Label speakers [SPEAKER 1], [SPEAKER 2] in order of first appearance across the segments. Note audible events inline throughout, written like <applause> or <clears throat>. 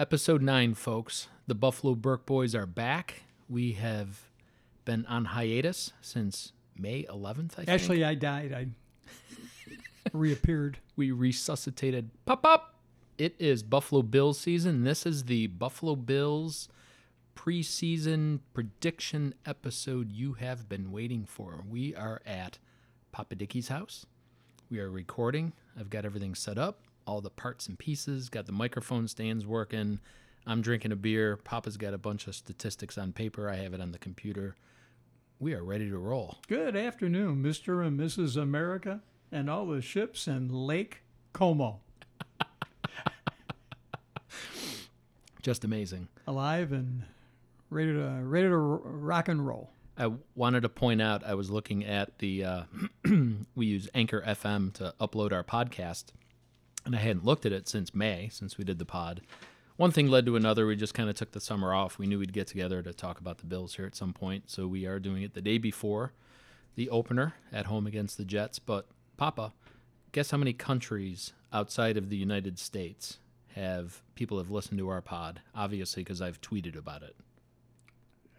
[SPEAKER 1] Episode 9, folks. The Buffalo Burke Boys are back. We have been on hiatus since May 11th, I think.
[SPEAKER 2] Actually, I died. I <laughs> reappeared.
[SPEAKER 1] we resuscitated Pop Up. It is Buffalo Bills season. This is the Buffalo Bills preseason prediction episode you have been waiting for. We are at Papa Dickie's house. We are recording. I've got everything set up, all the parts and pieces, got the microphone stands working. I'm drinking a beer. Papa's got a bunch of statistics on paper. I have it on the computer. We are ready to roll.
[SPEAKER 2] Good afternoon, Mr. and Mrs. America, and all the ships in Lake Como. <laughs>
[SPEAKER 1] Just amazing.
[SPEAKER 2] Alive and ready to ready to rock and roll.
[SPEAKER 1] I wanted to point out I was looking at the uh, <clears throat> we use Anchor FM to upload our podcast, and I hadn't looked at it since May, since we did the pod. One thing led to another. We just kind of took the summer off. We knew we'd get together to talk about the Bills here at some point, so we are doing it the day before the opener at home against the Jets. But Papa, guess how many countries outside of the United States have people have listened to our pod? Obviously, because I've tweeted about it.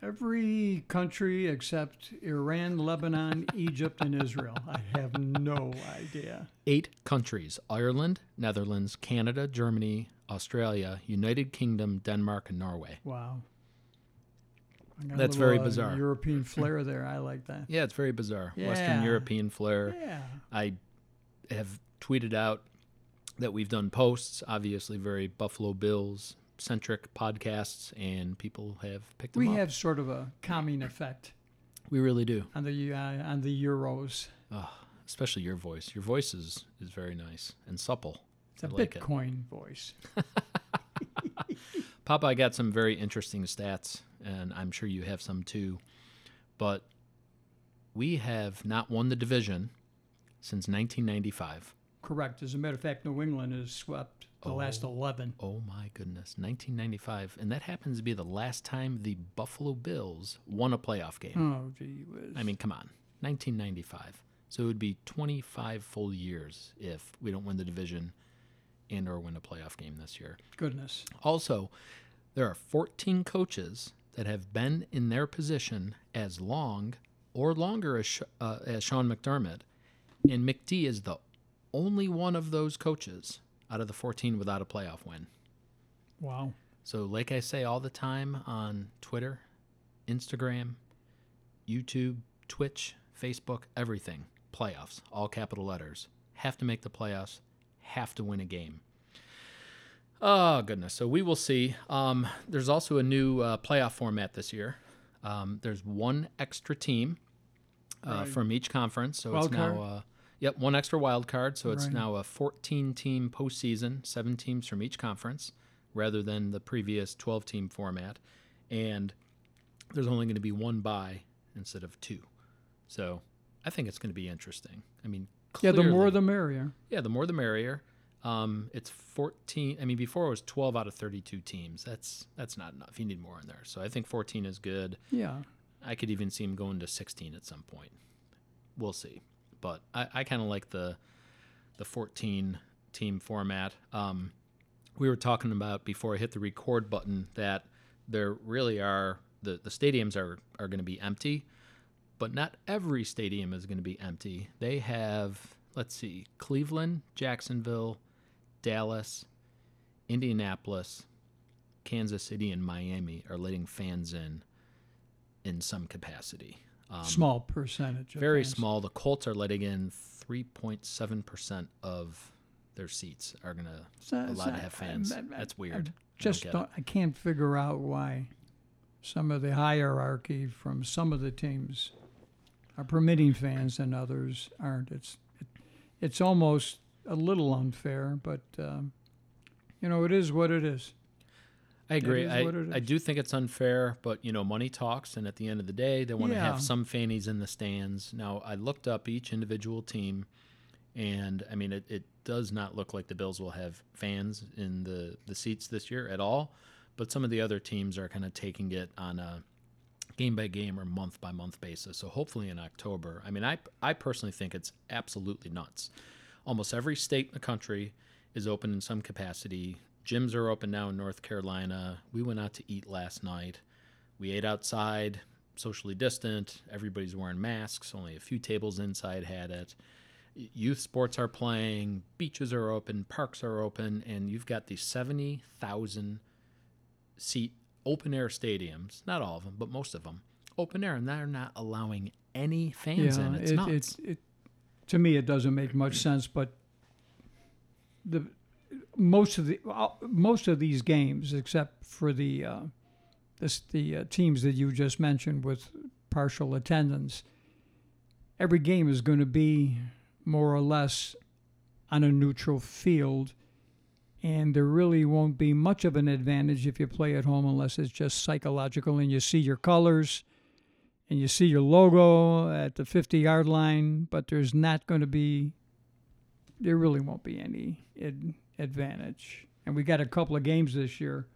[SPEAKER 2] Every country except Iran, Lebanon, Egypt, and Israel. I have no idea.
[SPEAKER 1] eight countries Ireland, Netherlands, Canada, Germany, Australia, United Kingdom, Denmark, and Norway.
[SPEAKER 2] Wow. I got a
[SPEAKER 1] That's
[SPEAKER 2] little,
[SPEAKER 1] very
[SPEAKER 2] uh,
[SPEAKER 1] bizarre.
[SPEAKER 2] European <laughs> flair there. I like that.
[SPEAKER 1] Yeah, it's very bizarre. Western European flair.
[SPEAKER 2] Yeah.
[SPEAKER 1] I have tweeted out that we've done posts, obviously very Buffalo Bills centric podcasts, and people have picked them
[SPEAKER 2] We
[SPEAKER 1] up.
[SPEAKER 2] have sort of a calming effect
[SPEAKER 1] we really do.
[SPEAKER 2] on the uh, on the Euros.
[SPEAKER 1] Especially your voice. Your voice is, is very nice and supple.
[SPEAKER 2] It's a
[SPEAKER 1] I like it.
[SPEAKER 2] Bitcoin voice. <laughs>
[SPEAKER 1] Papa, I got some very interesting stats, and I'm sure you have some too. But we have not won the division since 1995.
[SPEAKER 2] Correct. As a matter of fact, New England has swept the last 11.
[SPEAKER 1] Oh my goodness, 1995. And that happens to be the last time the Buffalo Bills won a playoff game.
[SPEAKER 2] Oh, gee whiz.
[SPEAKER 1] I mean, come on, 1995. So it would be 25 full years if we don't win the division and or win a playoff game this year.
[SPEAKER 2] goodness.
[SPEAKER 1] Also, there are 14 coaches that have been in their position as long or longer as, uh, as Sean McDermott. And McD is the only one of those coaches out of the 14 without a playoff win.
[SPEAKER 2] Wow.
[SPEAKER 1] So, like I say all the time on Twitter, Instagram, YouTube, Twitch, Facebook, everything, playoffs, all capital letters. Have to make the playoffs, have to win a game. Oh, goodness. So, we will see. Um, there's also a new uh, playoff format this year. Um, there's one extra team uh,
[SPEAKER 2] Right.
[SPEAKER 1] from each conference. So,
[SPEAKER 2] Wild
[SPEAKER 1] it's now.
[SPEAKER 2] card?
[SPEAKER 1] Uh, Yep, one extra wild card, so it's
[SPEAKER 2] Right.
[SPEAKER 1] now a 14 team postseason, seven teams from each conference, rather than the previous 12 team format. And there's only going to be one bye instead of two. So I think it's going to be interesting. I mean,
[SPEAKER 2] Yeah, the more the merrier.
[SPEAKER 1] yeah, the more the merrier. Um, it's 14. I mean, before it was 12 out of 32 teams. That's that's not enough. You need more in there. So I think 14 is good.
[SPEAKER 2] Yeah.
[SPEAKER 1] I could even see him going to 16 at some point. We'll see. But I, I kind of like the the 14 team format. Um, we were talking about before I hit the record button that there really are the, the stadiums are, are going to be empty, but not every stadium is going to be empty. They have, let's see, Cleveland, Jacksonville, Dallas, Indianapolis, Kansas City, and Miami are letting fans in in some capacity. Um,
[SPEAKER 2] Small percentage. Of
[SPEAKER 1] very
[SPEAKER 2] fans.
[SPEAKER 1] small. The Colts are letting in 3.7% of their seats are going to
[SPEAKER 2] So- so
[SPEAKER 1] to have fans.
[SPEAKER 2] I- I-
[SPEAKER 1] That's
[SPEAKER 2] I
[SPEAKER 1] weird.
[SPEAKER 2] just
[SPEAKER 1] get
[SPEAKER 2] don't, I can't figure out why some of the hierarchy from some of the teams are permitting fans and others aren't. It's it, it's almost a little unfair, but um, you know it is what it is.
[SPEAKER 1] I agree. I, I do think it's unfair, but you know, money talks, and at the end of the day, they want to
[SPEAKER 2] Yeah.
[SPEAKER 1] have some fannies in the stands. Now, I looked up each individual team, and I mean, it, it does not look like the Bills will have fans in the the seats this year at all. But some of the other teams are kind of taking it on a game by game or month by month basis. So hopefully in October. I mean, I I personally think it's absolutely nuts. Almost every state in the country is open in some capacity. Gyms are open now in North Carolina. We went out to eat last night. We ate outside, socially distant. Everybody's wearing masks. Only a few tables inside had it. Youth sports are playing. Beaches are open. Parks are open, and you've got these seventy thousand seat open air stadiums. Not all of them, but most of them open air, and they're not allowing any fans in. It's
[SPEAKER 2] it,
[SPEAKER 1] nuts.
[SPEAKER 2] it, it, to me, it doesn't make much sense. But the most of the uh, most of these games, except for the uh, this, the uh, teams that you just mentioned with partial attendance, every game is going to be more or less on a neutral field. And there really won't be much of an advantage if you play at home unless it's just psychological and you see your colors and you see your logo at the 50 yard line, but there's not going to be, there really won't be any ad- advantage. And we got a couple of games this year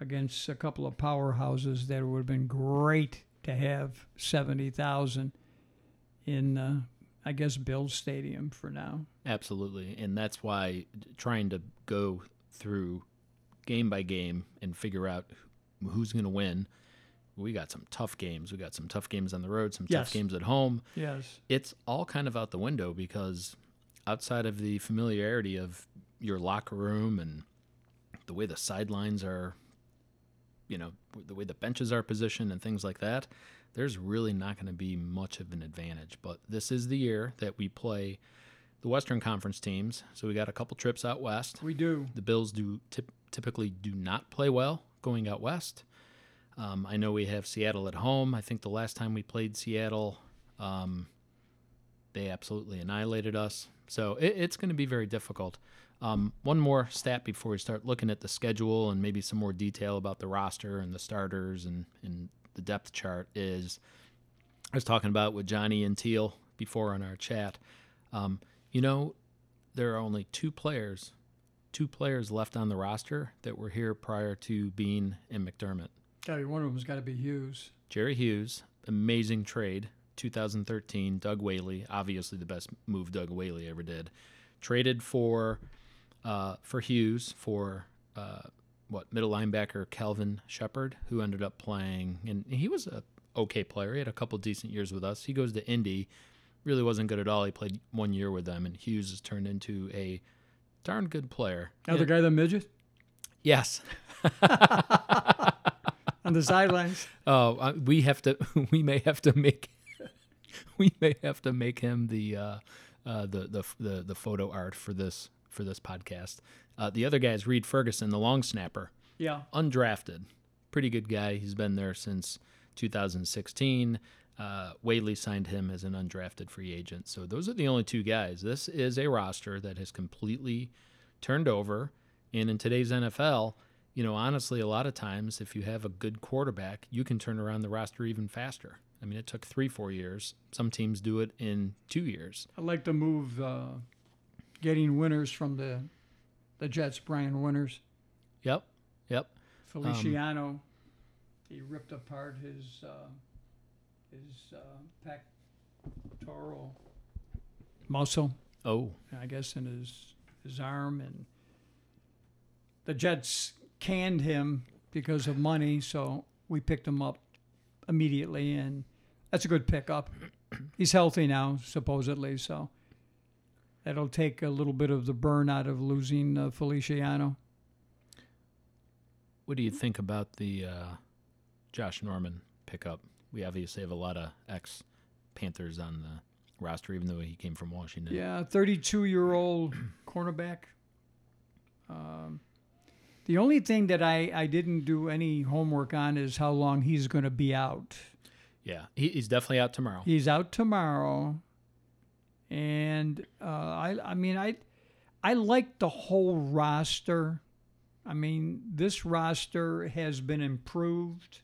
[SPEAKER 2] against a couple of powerhouses that would have been great to have 70,000 in, uh, I guess, Bill Stadium for now.
[SPEAKER 1] Absolutely. And that's why trying to go through game by game and figure out who's going to win. We got some tough games. We got some tough games on the road, some
[SPEAKER 2] Yes.
[SPEAKER 1] tough games at home.
[SPEAKER 2] Yes.
[SPEAKER 1] It's all kind of out the window because outside of the familiarity of your locker room and the way the sidelines are, you know, the way the benches are positioned and things like that, there's really not going to be much of an advantage. But this is the year that we play the Western Conference teams. So we got a couple trips out west.
[SPEAKER 2] We do.
[SPEAKER 1] The Bills do typ- typically do not play well going out west. Um, I know we have Seattle at home. I think the last time we played Seattle, um, they absolutely annihilated us. So it, it's going to be very difficult. Um, one more stat before we start looking at the schedule and maybe some more detail about the roster and the starters and, and the depth chart is I was talking about with Johnny and Teal before on our chat. Um, you know, there are only two players, two players left on the roster that were here prior to Beane and McDermott.
[SPEAKER 2] Gotta be one of them's got to be Hughes.
[SPEAKER 1] Jerry Hughes, amazing trade, 2013. Doug Whaley, obviously the best move Doug Whaley ever did, traded for uh, for Hughes for uh, what middle linebacker Kelvin Sheppard, who ended up playing, and he was a okay player. He had a couple decent years with us. He goes to Indy, really wasn't good at all. He played one year with them, and Hughes has turned into a darn good player.
[SPEAKER 2] Other
[SPEAKER 1] Yeah.
[SPEAKER 2] guy, the midget
[SPEAKER 1] Yes. <laughs>
[SPEAKER 2] on the sidelines. <laughs>
[SPEAKER 1] Oh, uh, we have to. <laughs> We may have to make. <laughs> We may have to make him the uh, uh, the, the the the photo art for this for this podcast. Uh, the other guy is Reid Ferguson, the long snapper,
[SPEAKER 2] Yeah.
[SPEAKER 1] undrafted, pretty good guy. He's been there since 2016. Uh, Whaley signed him as an undrafted free agent. So those are the only two guys. This is a roster that has completely turned over. And in today's NFL, you know, honestly, a lot of times if you have a good quarterback, you can turn around the roster even faster. I mean, it took three, four years. Some teams do it in two years.
[SPEAKER 2] I like to move uh, getting Winters from the the Jets, Brian Winters.
[SPEAKER 1] Yep. Yep.
[SPEAKER 2] Feliciano, he ripped apart his uh, his uh, pectoral muscle,
[SPEAKER 1] Oh,
[SPEAKER 2] I guess, in his his arm, and the Jets canned him because of money, so we picked him up immediately, and that's a good pickup. He's healthy now, supposedly, so that'll take a little bit of the burn out of losing uh, Feliciano.
[SPEAKER 1] what do you think about the uh, Josh Norman pickup? We obviously have a lot of ex Panthers on the roster, even though he came from Washington.
[SPEAKER 2] Yeah, 32 year old <clears throat> cornerback. Um, the only thing that I, I didn't do any homework on is how long he's going to be out.
[SPEAKER 1] Yeah. He, he's definitely out tomorrow.
[SPEAKER 2] He's out tomorrow, and uh, I I mean I I like the whole roster. I mean this roster has been improved,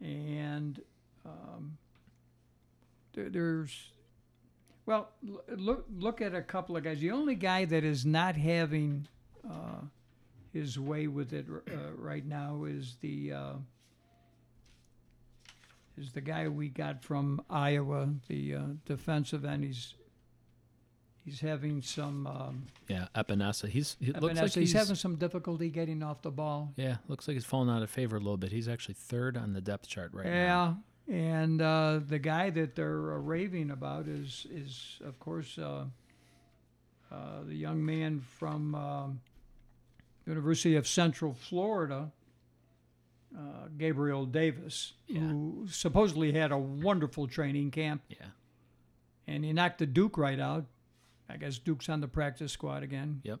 [SPEAKER 2] and um, there, there's well look look at a couple of guys. The only guy that is not having uh, his way with it uh, right now is the. Is the guy we got from Iowa, the uh, defensive end. He's He's having some. Um,
[SPEAKER 1] Yeah, Epenesa. He's he looks like
[SPEAKER 2] he's,
[SPEAKER 1] he's,
[SPEAKER 2] having some difficulty getting off the ball.
[SPEAKER 1] yeah, looks like he's fallen out of favor a little bit. He's actually third on the depth chart right now.
[SPEAKER 2] yeah, and uh, the guy that they're uh, raving about is is of course uh, uh, the young man from um, University of Central Florida, uh, Gabriel Davis,
[SPEAKER 1] Yeah.
[SPEAKER 2] who supposedly had a wonderful training camp,
[SPEAKER 1] Yeah.
[SPEAKER 2] and he knocked the Duke right out. I guess Duke's on the practice squad again.
[SPEAKER 1] Yep.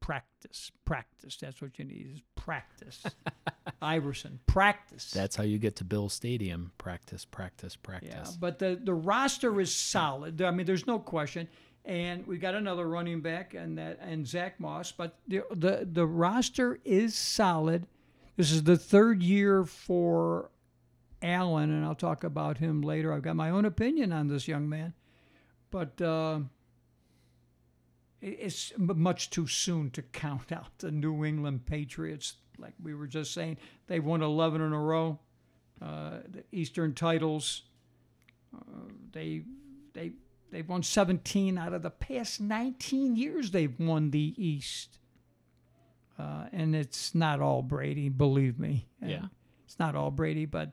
[SPEAKER 2] Practice, practice. That's what you need is practice. <laughs> Iverson, practice.
[SPEAKER 1] That's how you get to Bill Stadium. Practice, practice, practice.
[SPEAKER 2] Yeah, but the, the roster is solid. I mean, there's no question. And we got another running back and that and Zach Moss, but the the, the roster is solid. This is the third year for Allen, and I'll talk about him later. I've got my own opinion on this young man, but uh, it's much too soon to <laughs> count out the New England Patriots. Like we were just saying, they've won 11 in a row uh, the Eastern titles. Uh, they they they've won 17 out of the past 19 years. They've won the East, uh, and it's not all Brady. Believe me.
[SPEAKER 1] Yeah.
[SPEAKER 2] it's not all Brady, but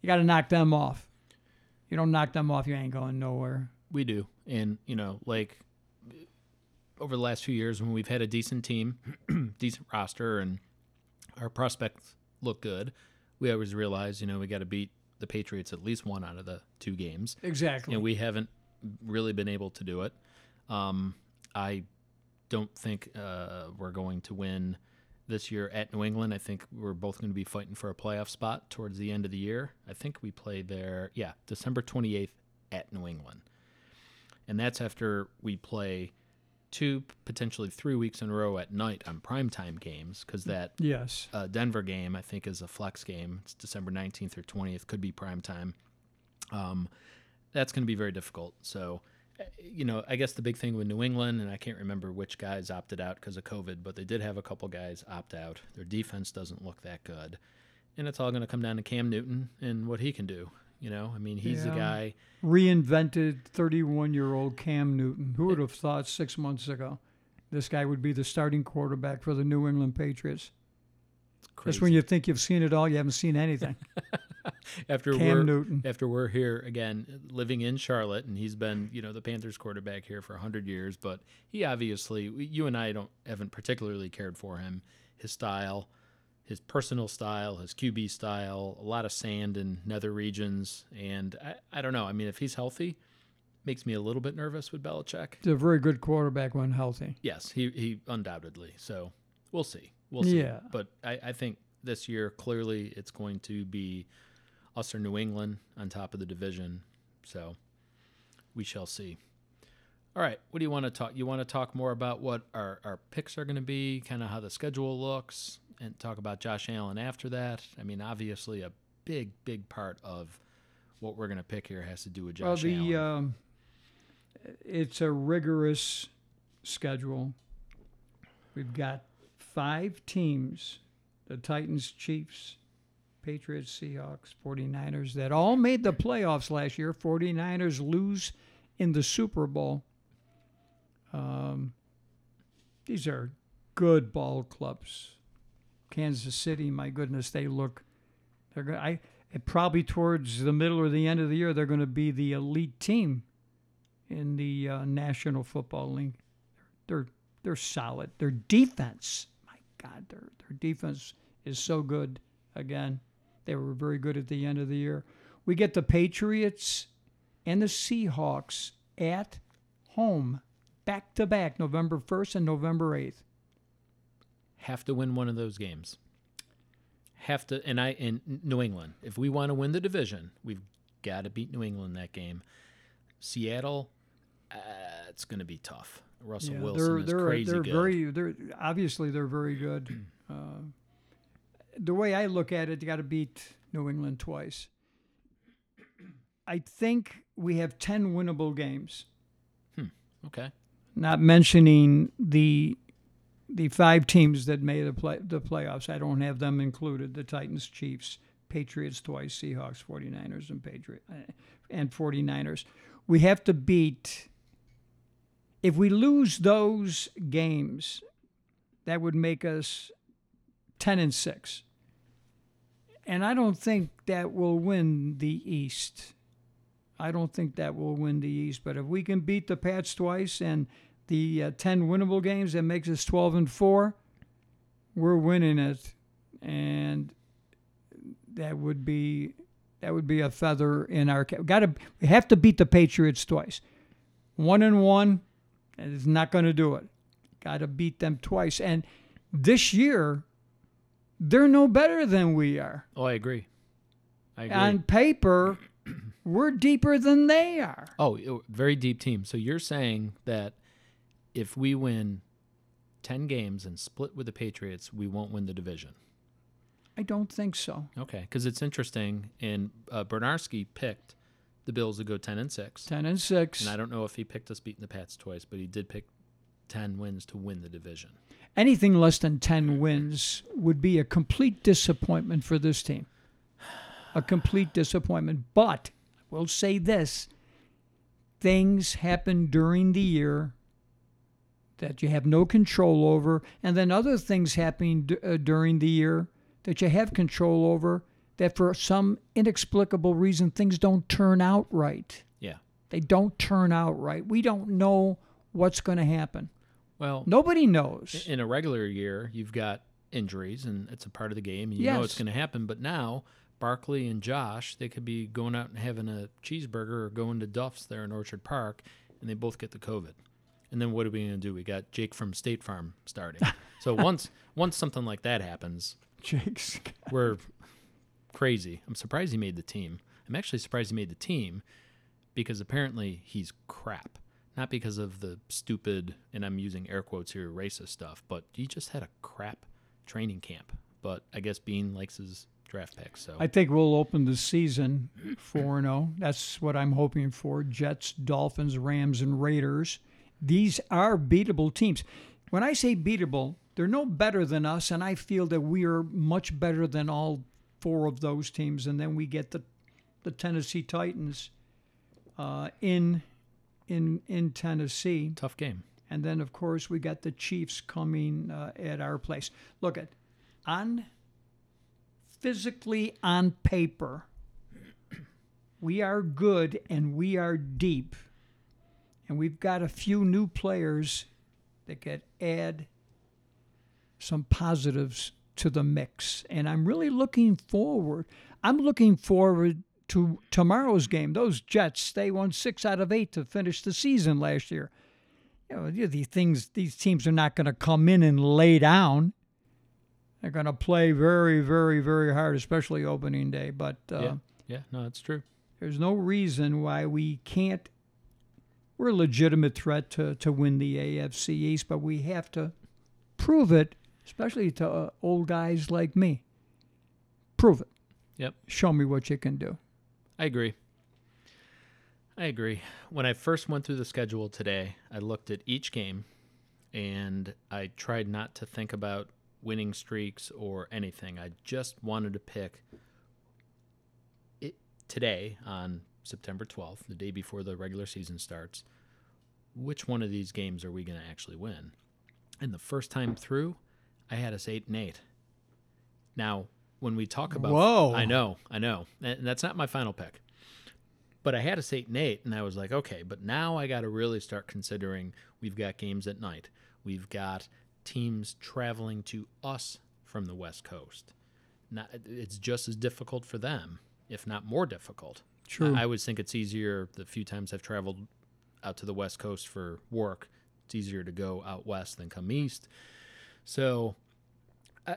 [SPEAKER 2] you got to knock them off. You don't knock them off, you ain't going nowhere.
[SPEAKER 1] We do. And, you know, like over the last few years when we've had a decent team, <clears throat> decent roster, and our prospects look good, we always realize, you know, we got to beat the Patriots at least one out of the two games.
[SPEAKER 2] Exactly.
[SPEAKER 1] And we haven't really been able to do it. Um, I don't think uh, we're going to win this year at New England. I think we're both going to be fighting for a playoff spot towards the end of the year. I think we play there, yeah, December 28th at New England. And that's after we play two, potentially three weeks in a row at night on primetime games because that
[SPEAKER 2] yes.
[SPEAKER 1] uh, Denver game, I think, is a flex game. It's December 19th or 20th, could be primetime. Um, that's going to be very difficult. So, you know, I guess the big thing with New England, and I can't remember which guys opted out because of COVID, but they did have a couple guys opt out. Their defense doesn't look that good. And it's all going to come down to Cam Newton and what he can do. You know, I mean, he's the
[SPEAKER 2] Yeah.
[SPEAKER 1] guy.
[SPEAKER 2] Reinvented 31 year old Cam Newton. Who would have eh thought six months ago this guy would be the starting quarterback for the New England Patriots? That's when you think you've seen it all. You haven't seen anything. <laughs>
[SPEAKER 1] after
[SPEAKER 2] Cam
[SPEAKER 1] we're
[SPEAKER 2] Newton.
[SPEAKER 1] after we're here again living in Charlotte and he's been you know the Panthers quarterback here for 100 years but he obviously you and I don't haven't particularly cared for him his style his personal style his QB style a lot of sand in nether regions and I, I don't know I mean if he's healthy makes me a little bit nervous with Belichick
[SPEAKER 2] He's a very good quarterback when healthy.
[SPEAKER 1] yes he he undoubtedly so we'll see we'll see
[SPEAKER 2] Yeah.
[SPEAKER 1] but I, I think this year clearly it's going to be us or New England on top of the division. So we shall see. All right, what do you want to talk? You want to talk more about what our, our picks are going to be, kind of how the schedule looks, and talk about Josh Allen after that. I mean, obviously, a big, big part of what we're going to pick here has to do with Josh
[SPEAKER 2] well, the
[SPEAKER 1] Allen.
[SPEAKER 2] um, it's a rigorous schedule. We've got five teams: the Titans, Chiefs, Patriots, Seahawks, 49ers that all made the playoffs last year. 49ers lose in the Super Bowl. Um, these are good ball clubs. Kansas City, my goodness, they look. They're probably towards the middle or the end of the year, they're going to be the elite team in the uh, National Football League. They're they're solid. Their defense, God, their their defense is so good. Again, they were very good at the end of the year. We get the Patriots and the Seahawks at home, back to back, November first and November eighth.
[SPEAKER 1] have to win one of those games. Have to, and I in New England. If we want to win the division, we've got to beat New England that game. Seattle, uh, it's going to be tough. Russell
[SPEAKER 2] Yeah,
[SPEAKER 1] Wilson
[SPEAKER 2] they're
[SPEAKER 1] is
[SPEAKER 2] they're
[SPEAKER 1] crazy
[SPEAKER 2] they're
[SPEAKER 1] good.
[SPEAKER 2] very they're obviously they're very good. <clears throat> uh, the way I look at it, you got to beat New England twice. I think we have ten winnable games.
[SPEAKER 1] okay.
[SPEAKER 2] Not mentioning the the five teams that made the play the playoffs. I don't have them included. The Titans, Chiefs, Patriots twice, Seahawks, 49ers, and Patriot uh, and 49ers. We have to beat If we lose those games, that would make us 10 and 6. And I don't think that will win the East. I don't think that will win the East. But if we can beat the Pats twice and the uh, 10 winnable games, that makes us 12 and 4. We're winning it. And that would be that would be a feather in our cap. Got to we have to beat the Patriots twice. One and one is not going to do it. Got to beat them twice. And this year, they're no better than we are.
[SPEAKER 1] Oh, I agree. I agree.
[SPEAKER 2] On paper, we're deeper than they are.
[SPEAKER 1] oh, very deep team. So you're saying that if we win 10 games and split with the Patriots, we won't win the division.
[SPEAKER 2] I don't think so.
[SPEAKER 1] Okay, because it's interesting. And uh, Bernarski picked the Bills to go 10 and 6.
[SPEAKER 2] 10 and 6.
[SPEAKER 1] And I don't know if he picked us beating the Pats twice, but he did pick 10 wins to win the division.
[SPEAKER 2] Anything less than 10 wins would be a complete disappointment for this team. A complete disappointment. But I will say this things happen during the year that you have no control over, and then other things happening d- uh, during the year that you have control over that for some inexplicable reason things don't turn out right.
[SPEAKER 1] Yeah.
[SPEAKER 2] They don't turn out right. We don't know what's going to happen.
[SPEAKER 1] Well,
[SPEAKER 2] Nobody knows.
[SPEAKER 1] in a regular year, you've got injuries, and it's a part of the game, and you know it's going to happen. But now, Barkley and Josh, they could be going out and having a cheeseburger or going to Duff's there in Orchard Park, and they both get the COVID. And then what are we going to do? We got Jake from State Farm starting. <laughs> so once once something like that happens,
[SPEAKER 2] Jake's
[SPEAKER 1] we're crazy. I'm surprised he made the team. I'm actually surprised he made the team because apparently he's crap. Not because of the stupid, and I'm using air quotes here, racist stuff, but he just had a crap training camp. But I guess Beane likes his draft picks, so
[SPEAKER 2] I think we'll open the season 4 0. That's what I'm hoping for. Jets, Dolphins, Rams, and Raiders. These are beatable teams. When I say beatable, they're no better than us, and I feel that we are much better than all four of those teams. And then we get the, the Tennessee Titans uh, in in in Tennessee.
[SPEAKER 1] tough game.
[SPEAKER 2] And then, of course, we got the Chiefs coming uh, at our place. Look at on physically on paper, we are good and we are deep, and we've got a few new players that could add some positives to the mix. And I'm really looking forward. I'm looking forward to tomorrow's game. Those Jets, they won six out of eight to finish the season last year you know, these things, these teams are not going to come in and lay down. They're going to play very, very, very hard, especially opening day. But uh,
[SPEAKER 1] yeah, yeah, no, that's true.
[SPEAKER 2] there's no reason why we can't. We're a legitimate threat to, to win the AFC East, but we have to prove it, especially to uh, old guys like me. Prove it.
[SPEAKER 1] Yep.
[SPEAKER 2] Show me what you can do.
[SPEAKER 1] I agree. I agree. When I first went through the schedule today, I looked at each game and I tried not to think about winning streaks or anything. I just wanted to pick it today on September 12th, the day before the regular season starts. Which one of these games are we going to actually win? And the first time through, I had us 8 and 8. Now, when we talk about
[SPEAKER 2] Whoa.
[SPEAKER 1] I know, I know. And that's not my final pick. But I had us eight and eight, and I was like, okay, but now I got to really start considering we've got games at night. We've got teams traveling to us from the West Coast. Not, it's just as difficult for them, if not more difficult.
[SPEAKER 2] True.
[SPEAKER 1] I, I always think it's easier the few times I've traveled out to the West Coast for work. It's easier to go out west than come east. So I,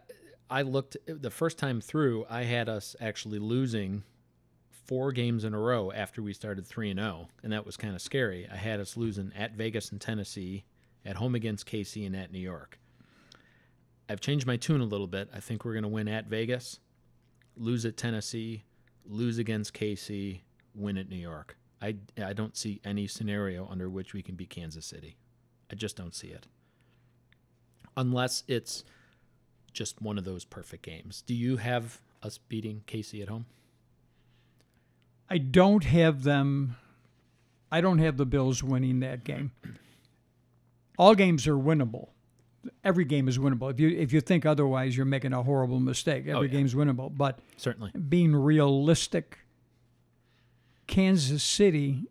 [SPEAKER 1] I looked the first time through, I had us actually losing four games in a row after we started 3 and 0, and that was kind of scary. I had us losing at Vegas and Tennessee, at home against KC and at New York. I've changed my tune a little bit. I think we're going to win at Vegas, lose at Tennessee, lose against KC, win at New York. I, I don't see any scenario under which we can beat Kansas City. I just don't see it. Unless it's just one of those perfect games. Do you have us beating KC at home?
[SPEAKER 2] I don't have them. I don't have the Bills winning that game. all games are winnable. Every game is winnable. If you if you think otherwise, you're making a horrible mistake. Every
[SPEAKER 1] Oh, yeah.
[SPEAKER 2] game's winnable. But
[SPEAKER 1] Certainly.
[SPEAKER 2] being realistic, Kansas City,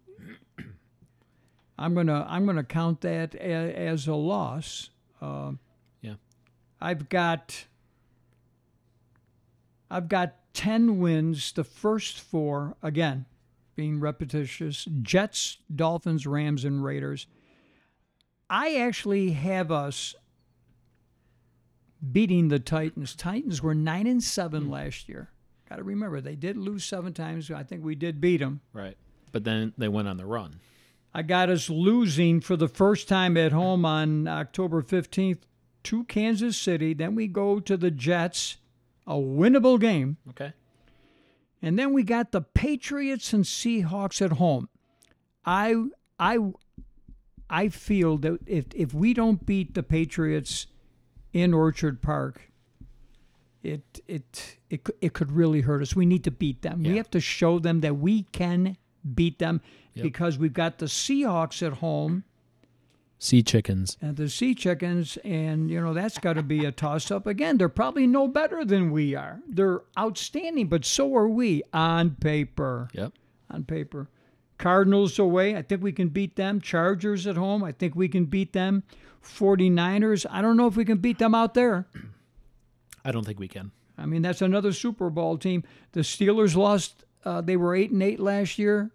[SPEAKER 2] I'm gonna I'm gonna count that as a loss. Uh. I've got I've got ten wins. The first four again, being repetitious: Jets, Dolphins, Rams, and Raiders. I actually have us beating the Titans. Titans were nine and seven hmm. last year. Got to remember they did lose seven times. I think we did beat them.
[SPEAKER 1] Right. But then they went on the run.
[SPEAKER 2] I got us losing for the first time at home on October 15th to Kansas City. Then we go to the Jets, a winnable game.
[SPEAKER 1] Okay.
[SPEAKER 2] And then we got the Patriots and Seahawks at home. I I I feel that if if we don't beat the Patriots in Orchard Park, it it it it could really hurt us. We need to beat them. We have to show them that we can beat them
[SPEAKER 1] Yep.
[SPEAKER 2] because we've got the Seahawks at home
[SPEAKER 1] Sea chickens.
[SPEAKER 2] and the Sea Chickens, and you know that's got to be a toss-up again. They're probably no better than we are. They're outstanding, but so are we on paper.
[SPEAKER 1] Yep.
[SPEAKER 2] On paper, Cardinals away. I think we can beat them. Chargers at home. I think we can beat them. 49ers. I don't know if we can beat them out there. <clears throat>
[SPEAKER 1] I don't think we can.
[SPEAKER 2] I mean, that's another Super Bowl team. The Steelers lost. Uh, they were eight and eight last year.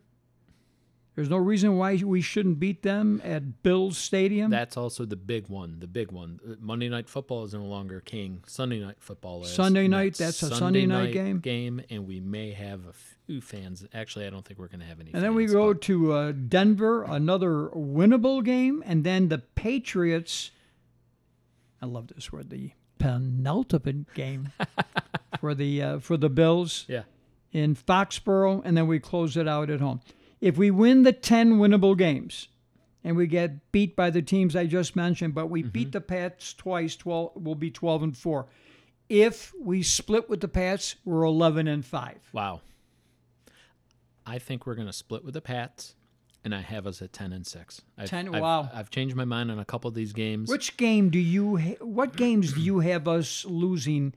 [SPEAKER 2] There's no reason why we shouldn't beat them at Bills Stadium.
[SPEAKER 1] That's also the big one. The big one. Uh, Monday night football is no longer king. Sunday night football is.
[SPEAKER 2] Sunday night, that's a Sunday night game?
[SPEAKER 1] Game, and we may have a few fans. Actually, I don't think we're going to have any.
[SPEAKER 2] And then we go to uh, Denver, another winnable game, and then the Patriots. I love this word, the penultimate game <laughs> for the uh, for the Bills
[SPEAKER 1] Yeah.
[SPEAKER 2] in Foxborough, and then we close it out at home. If we win the ten winnable games, and we get beat by the teams I just mentioned, but we mm-hmm. beat the Pats twice, twelve we'll be twelve and four. If we split with the Pats, we're eleven and five.
[SPEAKER 1] Wow. I think we're going to split with the Pats, and I have us at ten and six. I've,
[SPEAKER 2] 10
[SPEAKER 1] I've-
[SPEAKER 2] wow.
[SPEAKER 1] I've changed my mind on a couple of these games.
[SPEAKER 2] Which game do you? Ha- what games do you have us losing,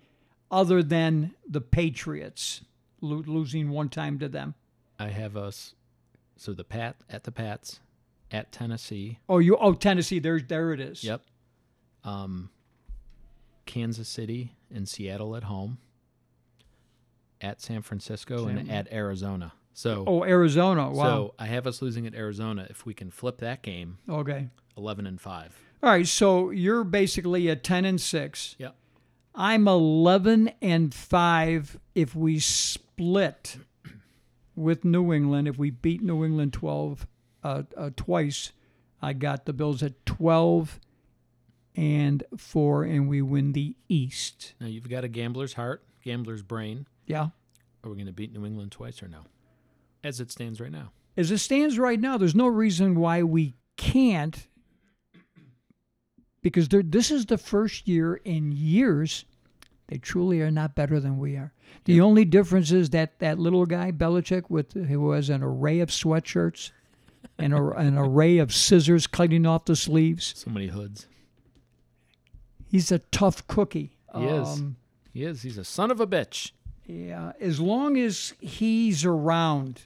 [SPEAKER 2] other than the Patriots lo- losing one time to them?
[SPEAKER 1] I have us. So the Pat at the Pats, at Tennessee.
[SPEAKER 2] Oh, you. Oh, Tennessee. There, there it is.
[SPEAKER 1] Yep. Um, Kansas City and Seattle at home. At San Francisco and at Arizona. So
[SPEAKER 2] Oh, Arizona. Wow.
[SPEAKER 1] so I have us losing at Arizona. If we can flip that game,
[SPEAKER 2] okay.
[SPEAKER 1] eleven and five.
[SPEAKER 2] All right. So you're basically at ten and six.
[SPEAKER 1] Yep.
[SPEAKER 2] I'm eleven and five. If we split with New England, if we beat New England twelve uh, uh, twice, I got the Bills at twelve and four, and we win the East.
[SPEAKER 1] Now you've got a gambler's heart, gambler's brain.
[SPEAKER 2] Yeah.
[SPEAKER 1] Are we going to beat New England twice or no? As it stands right now.
[SPEAKER 2] As it stands right now, there's no reason why we can't, because there- this is the first year in years they truly are not better than we are. The only difference is that that little guy Belichick, with who has an array of sweatshirts and a, an array of scissors cutting off the sleeves,
[SPEAKER 1] So many hoods.
[SPEAKER 2] he's a tough cookie.
[SPEAKER 1] He is. He is. He's a son of a bitch.
[SPEAKER 2] Yeah, as long as he's around,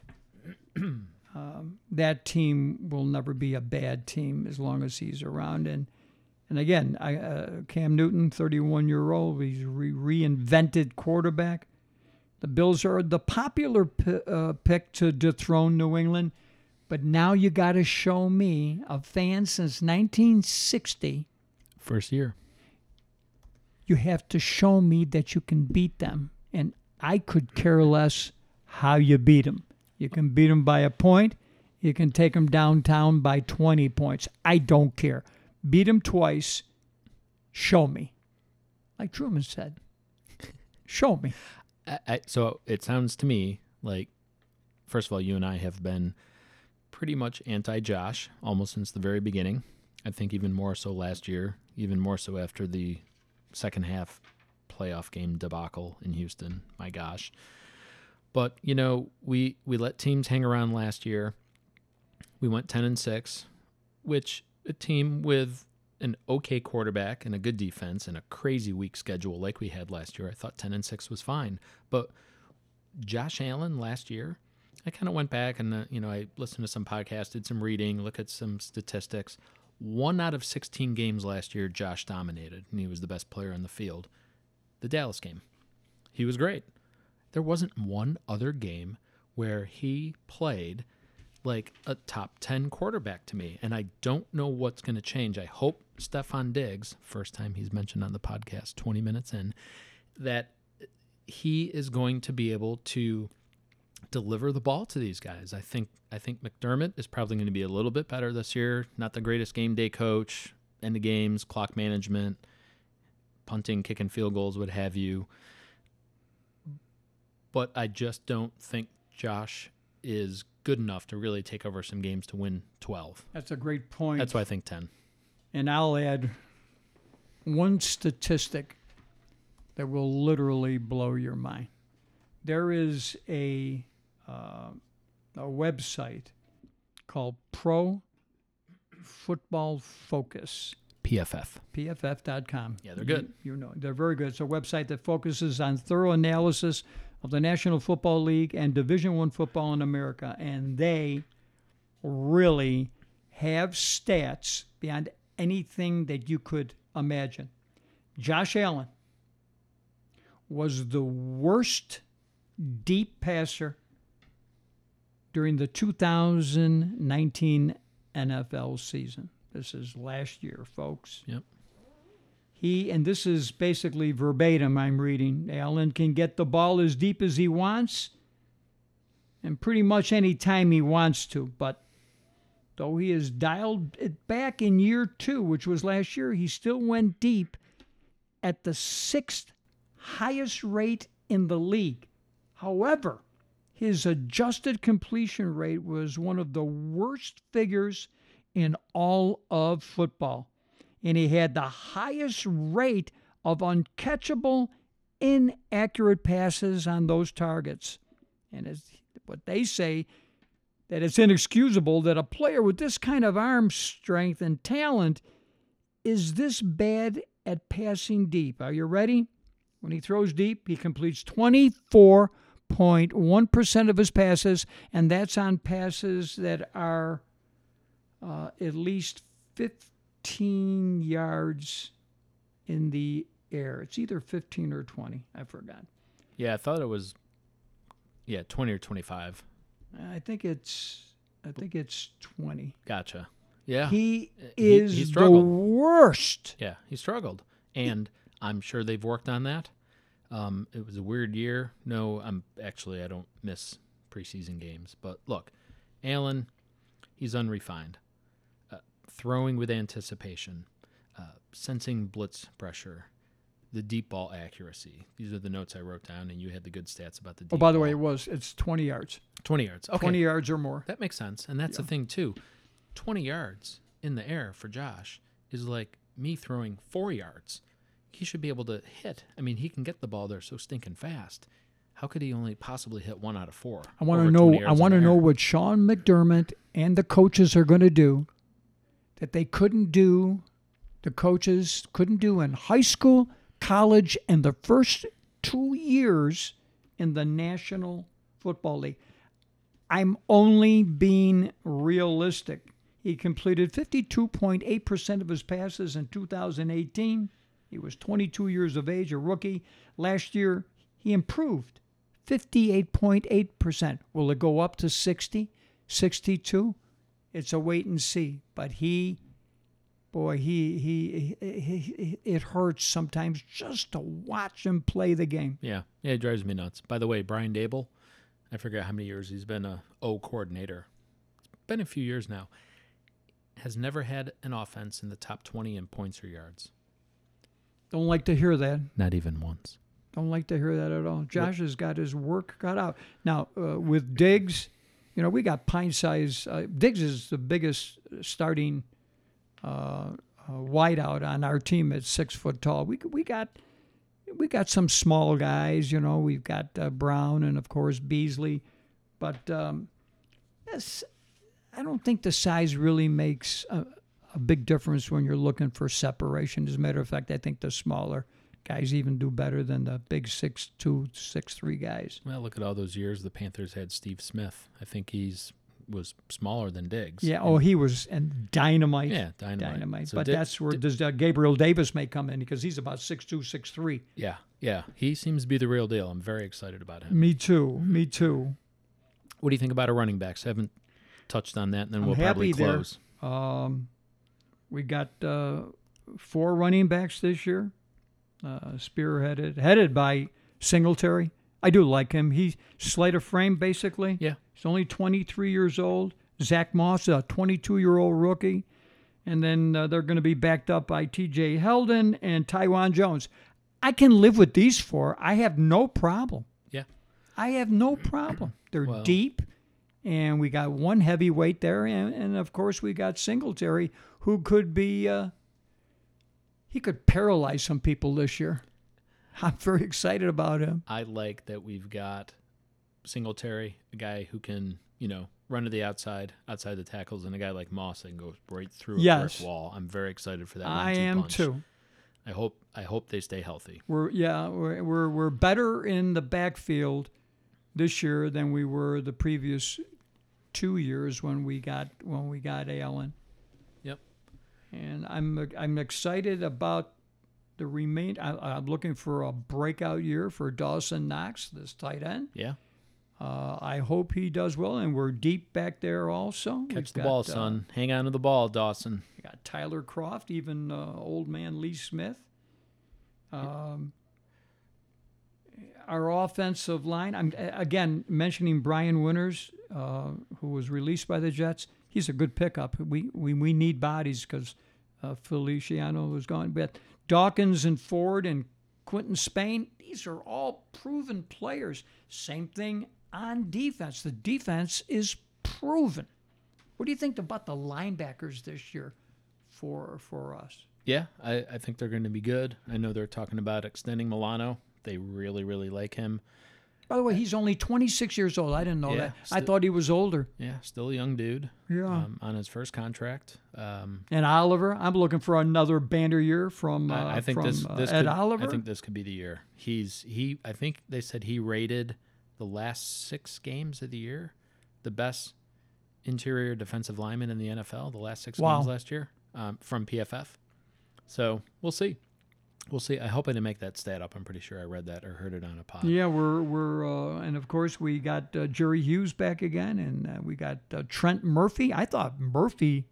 [SPEAKER 2] um, that team will never be a bad team as long as he's around. And and again, I, uh, Cam Newton, 31 year old, he's re- reinvented quarterback. The Bills are the popular p- uh, pick to dethrone New England, but now you got to show me a fan since 1960
[SPEAKER 1] First year.
[SPEAKER 2] you have to show me that you can beat them. And I could care less how you beat them. You can beat them by a point. You can take them downtown by 20 points. I don't care. Beat him twice. Show me. Like Truman said. <laughs> Show me.
[SPEAKER 1] I, I, so it sounds to me like, first of all, you and I have been pretty much anti Josh almost since the very beginning. I think even more so last year, even more so after the second half playoff game debacle in Houston. My gosh. But, you know, we, we let teams hang around last year. We went 10 and 6, which a team with an okay quarterback and a good defense and a crazy weak schedule like we had last year, I thought 10 and 6 was fine. But Josh Allen last year, I kind of went back and uh, you know I listened to some podcasts, did some reading, look at some statistics. One out of 16 games last year, Josh dominated, and he was the best player on the field. The Dallas game, he was great. There wasn't one other game where he played like a top 10 quarterback to me. And I don't know what's going to change. I hope Stefon Diggs, first time he's mentioned on the podcast, 20 minutes in, that he is going to be able to deliver the ball to these guys. I think I think McDermott is probably going to be a little bit better this year. Not the greatest game day coach, end of games, clock management, punting, kicking field goals, what have you. But I just don't think Josh is good enough to really take over some games to win 12.
[SPEAKER 2] That's a great point.
[SPEAKER 1] That's why I think 10.
[SPEAKER 2] And I'll add one statistic that will literally blow your mind. There is a uh, a website called Pro Football Focus.
[SPEAKER 1] PFF.
[SPEAKER 2] PFF.com.
[SPEAKER 1] Yeah, they're good.
[SPEAKER 2] You, you know, they're very good. It's a website that focuses on thorough analysis of the National Football League and Division One football in America, and they really have stats beyond anything that you could imagine. Josh Allen was the worst deep passer during the 2019 NFL season. This is last year, folks.
[SPEAKER 1] Yep.
[SPEAKER 2] He, and this is basically verbatim I'm reading, Allen can get the ball as deep as he wants and pretty much any time he wants to. But though he has dialed it back in year two, which was last year, he still went deep at the sixth highest rate in the league. However, his adjusted completion rate was one of the worst figures in all of football. And he had the highest rate of uncatchable, inaccurate passes on those targets. And it's what they say that it's inexcusable that a player with this kind of arm strength and talent is this bad at passing deep. Are you ready? When he throws deep, he completes 24.1% of his passes, and that's on passes that are uh, at least 15 yards in the air. It's either 15 or 20. I forgot.
[SPEAKER 1] Yeah, I thought it was yeah, 20 or 25.
[SPEAKER 2] I think it's I think it's 20.
[SPEAKER 1] Gotcha. Yeah.
[SPEAKER 2] He
[SPEAKER 1] Uh, he-
[SPEAKER 2] is
[SPEAKER 1] he
[SPEAKER 2] the worst.
[SPEAKER 1] Yeah, he struggled, and I'm sure they've worked on that. Um, it was a weird year. No, I'm actually I don't miss preseason games, but look, Allen, he's unrefined, throwing with anticipation, uh, sensing blitz pressure, the deep ball accuracy. These are the notes I wrote down, and you had the good stats about the. Deep
[SPEAKER 2] Oh, by the way, it was it's 20 yards.
[SPEAKER 1] 20 yards. Okay,
[SPEAKER 2] 20 yards or more.
[SPEAKER 1] that makes sense, and that's the thing too. 20 yards in the air for Josh is like me throwing four yards. He should be able to hit. I mean, he can get the ball there so stinking fast. How could he only possibly hit one out of four?
[SPEAKER 2] I want to know I want to know what Sean McDermott and the coaches are going to do that they couldn't do the coaches couldn't do in high school, college and the first 2 years in the National Football League. I'm only being realistic. He completed 52.8% of his passes in 2018. He was 22 years of age, a rookie. Last year, he improved 58.8%. Will it go up to 60, 62? It's a wait and see. But he, boy, he, he, he, he it hurts sometimes just to watch him play the game.
[SPEAKER 1] Yeah, yeah, it drives me nuts. By the way, Brian Daboll, I forget how many years he's been a O coordinator. It's been a few years now. Has never had an offense in the top 20 in points or yards.
[SPEAKER 2] Don't like to hear that.
[SPEAKER 1] Not even once.
[SPEAKER 2] Don't like to hear that at all. Josh has got his work cut out. Now, uh, with Diggs, you know, we got pint size. Uh, Diggs is the biggest starting uh, uh, wideout on our team at six foot tall. We we got we got some small guys. You know, we've got uh, Brown and of course Beasley, but um, yes, I don't think the size really makes a, a big difference when you're looking for separation. As a matter of fact, I think the smaller guys even do better than the big six two, six three guys.
[SPEAKER 1] Well, look at all those years the Panthers had Steve Smith. I think he's was smaller than Diggs.
[SPEAKER 2] Yeah. Oh, he was and dynamite.
[SPEAKER 1] yeah, dynamite.
[SPEAKER 2] Dynamite.
[SPEAKER 1] So
[SPEAKER 2] but that's where does, uh, Gabriel Davis may come in because he's about six two, six three.
[SPEAKER 1] yeah, yeah, he seems to be the real deal. I'm very excited about him.
[SPEAKER 2] Me too. Me too.
[SPEAKER 1] What do you think about our running backs? haven't touched on that, and then
[SPEAKER 2] I'm
[SPEAKER 1] we'll probably close.
[SPEAKER 2] Um, we got uh, four running backs this year, uh, spearheaded, headed by Singletary. I do like him. He's slight of frame, basically.
[SPEAKER 1] Yeah.
[SPEAKER 2] He's only 23 years old. Zack Moss, a 22 year old rookie. And then uh, they're going to be backed up by TJ Yeldon and Taiwan Jones. I can live with these four. I have no problem.
[SPEAKER 1] Yeah.
[SPEAKER 2] I have no problem. They're
[SPEAKER 1] Well-
[SPEAKER 2] deep, and we got one heavyweight there, and, and of course we got Singletary, who could be, uh, he could paralyze some people this year. <laughs> I'm very excited about him.
[SPEAKER 1] I like that we've got Singletary, a guy who can, you know, run to the outside, outside the tackles, and a guy like Moss that can go right through a
[SPEAKER 2] Yes.
[SPEAKER 1] brick wall. I'm very excited for that.
[SPEAKER 2] I am
[SPEAKER 1] punch.
[SPEAKER 2] too.
[SPEAKER 1] I hope I hope they stay healthy.
[SPEAKER 2] We're yeah, we're, we're we're better in the backfield this year than we were the previous two years when we got when we got Allen. And I'm I'm excited about the remain. I, I'm looking for a breakout year for Dawson Knox, this tight end.
[SPEAKER 1] Yeah,
[SPEAKER 2] Uh, I hope he does well, and we're deep back there also.
[SPEAKER 1] catch
[SPEAKER 2] We've
[SPEAKER 1] the
[SPEAKER 2] got,
[SPEAKER 1] ball,
[SPEAKER 2] uh,
[SPEAKER 1] son. Hang on to the ball, Dawson.
[SPEAKER 2] got Tyler Kroft, even uh, old man Lee Smith. Um, our offensive line, I'm again mentioning Brian Winters, uh, who was released by the Jets. He's a good pickup. We we, we need bodies because uh, Feliciano was gone. But Dawkins and Ford and Quinton Spain, these are all proven players. Same thing on defense. The defense is proven. What do you think about the linebackers this year for for us?
[SPEAKER 1] Yeah, I, I think they're going to be good. I know they're talking about extending Milano. They really, really like him.
[SPEAKER 2] By the way, he's only 26 years old. I didn't know
[SPEAKER 1] Yeah,
[SPEAKER 2] that. I thought he was older.
[SPEAKER 1] Yeah, still a young dude.
[SPEAKER 2] Yeah.
[SPEAKER 1] Um, on his first contract. Um,
[SPEAKER 2] and Oliver, I'm looking for another banner year from uh,
[SPEAKER 1] I, think
[SPEAKER 2] from
[SPEAKER 1] this,
[SPEAKER 2] uh, Ed
[SPEAKER 1] could,
[SPEAKER 2] Oliver.
[SPEAKER 1] I think this could be the year. He's he. I think they said he rated the last six games of the year the best interior defensive lineman in the NFL. The last six
[SPEAKER 2] Wow.
[SPEAKER 1] games last year um, from PFF. So we'll see. We'll see. I hope I didn't make that stat up. I'm pretty sure I read that or heard it on a pod.
[SPEAKER 2] yeah, we're we're uh, and of course we got uh, Jerry Hughes back again, and uh, we got uh, Trent Murphy. I thought Murphy,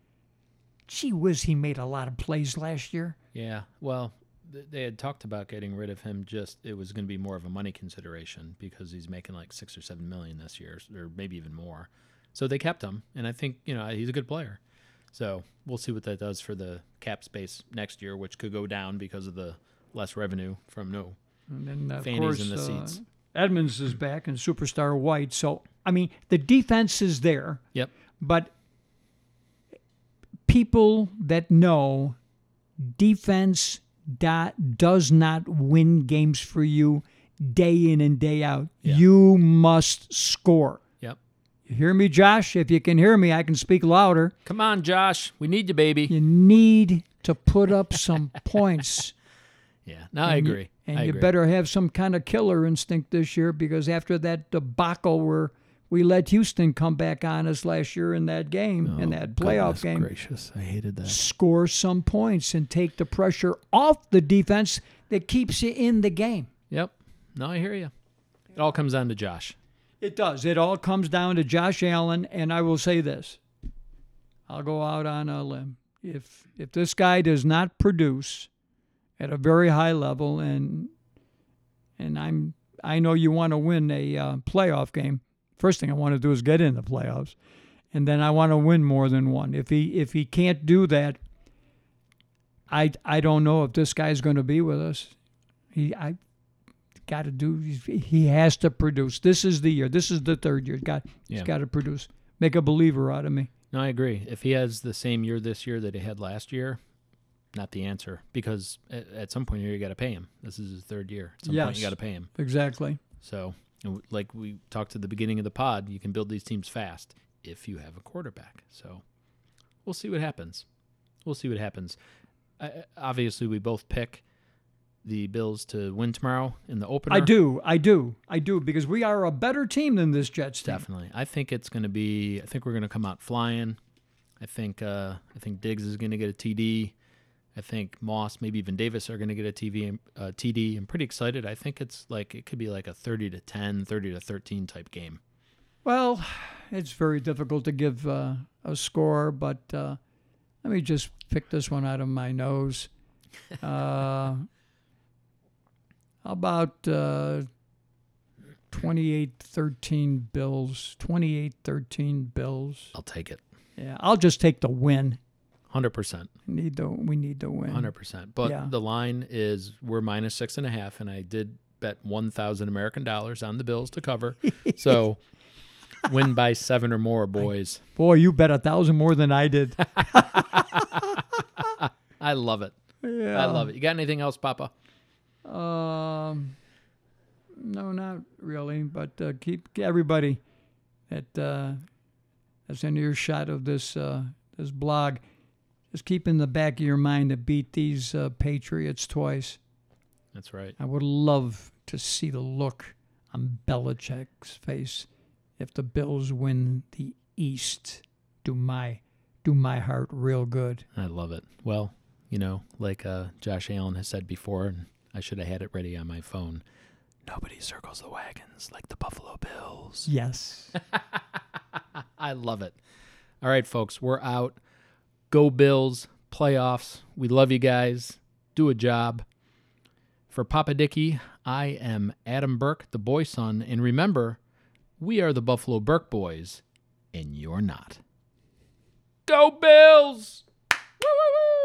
[SPEAKER 2] gee whiz, he made a lot of plays last year.
[SPEAKER 1] Yeah. Well, th- they had talked about getting rid of him. Just it was going to be more of a money consideration because he's making like six or seven million this year, or maybe even more. So they kept him, and I think you know he's a good player. So we'll see what that does for the cap space next year, which could go down because of the less revenue from no.
[SPEAKER 2] And then of
[SPEAKER 1] Fannies
[SPEAKER 2] course
[SPEAKER 1] in the
[SPEAKER 2] uh,
[SPEAKER 1] seats.
[SPEAKER 2] Edmunds is back and superstar White. So I mean the defense is there.
[SPEAKER 1] Yep.
[SPEAKER 2] But people that know defense dot, does not win games for you day in and day out.
[SPEAKER 1] Yeah.
[SPEAKER 2] You must score.
[SPEAKER 1] Yep.
[SPEAKER 2] You hear me, Josh? If you can hear me, I can speak louder.
[SPEAKER 1] Come on, Josh. We need you, baby.
[SPEAKER 2] You need to put up some <laughs> points.
[SPEAKER 1] Yeah. No, I
[SPEAKER 2] And you-
[SPEAKER 1] agree.
[SPEAKER 2] and
[SPEAKER 1] I
[SPEAKER 2] you
[SPEAKER 1] agree.
[SPEAKER 2] better have some kind of killer instinct this year because after that debacle where we let Houston come back on us last year in that game, in oh, that playoff game,
[SPEAKER 1] Gracious, I hated that.
[SPEAKER 2] score some points and take the pressure off the defense that keeps you in the game.
[SPEAKER 1] Yep. No, I hear you. It all comes down to Josh.
[SPEAKER 2] It does. It all comes down to Josh Allen, and I will say this. I'll go out on a limb. If if this guy does not produce at a very high level, and and I'm I know you want to win a uh, playoff game. First thing I want to do is get in the playoffs, and then I want to win more than one. If he if he can't do that, I I don't know if this guy's going to be with us. He I got to do. He has to produce. This is the year. This is the third year. Got
[SPEAKER 1] Yeah.
[SPEAKER 2] he's got to produce. Make a believer out of me.
[SPEAKER 1] No, I agree. If he has the same year this year that he had last year, not the answer because at, at some point here you got to pay him. This is his third year. At some point you got to pay him.
[SPEAKER 2] Exactly.
[SPEAKER 1] So, like we talked at the beginning of the pod, you can build these teams fast if you have a quarterback. So, we'll see what happens. we'll see what happens. Uh, obviously, we both pick the Bills to win tomorrow in the opener.
[SPEAKER 2] I do, I do, I do, because we are a better team than this Jets team.
[SPEAKER 1] Definitely. I think it's going to be. I think we're going to come out flying. I think. Uh, I think Diggs is going to get a TD. I think Moss, maybe even Davis, are going to get a TV, uh, TD. I'm pretty excited. I think it's like it could be like a 30 to 10, 30 to 13 type game.
[SPEAKER 2] Well, it's very difficult to give uh, a score, but uh, let me just pick this one out of my nose. <laughs> Uh, how about uh, 28-13 Bills? 28-13 Bills.
[SPEAKER 1] I'll take it.
[SPEAKER 2] Yeah, I'll just take the win.
[SPEAKER 1] Hundred percent.
[SPEAKER 2] Need the we need to win.
[SPEAKER 1] Hundred percent. But
[SPEAKER 2] Yeah.
[SPEAKER 1] the line is we're minus six and a half, and I did bet one thousand American dollars on the Bills to cover. <laughs> so win by seven or more, boys.
[SPEAKER 2] Boy, you bet a thousand more than I did. <laughs>
[SPEAKER 1] I love it.
[SPEAKER 2] yeah.
[SPEAKER 1] I love it. You got anything else, Papa?
[SPEAKER 2] Um, no, not really. But uh, keep everybody that uh, that's in earshot of this uh, this blog. Just keep in the back of your mind to beat these uh, Patriots twice.
[SPEAKER 1] That's right.
[SPEAKER 2] I would love to see the look on Belichick's face if the Bills win the East. Do my do my heart real good.
[SPEAKER 1] I love it. Well, you know, like uh, Josh Allen has said before, and I should have had it ready on my phone. Nobody circles the wagons like the Buffalo Bills.
[SPEAKER 2] Yes. <laughs>
[SPEAKER 1] I love it. All right, folks, we're out. Go Bills, playoffs. We love you guys. Do a job. For Papa Dicky, I am Adam Burke, the boy son. And remember, we are the Buffalo Burke boys, and you're not. Go Bills! Woo!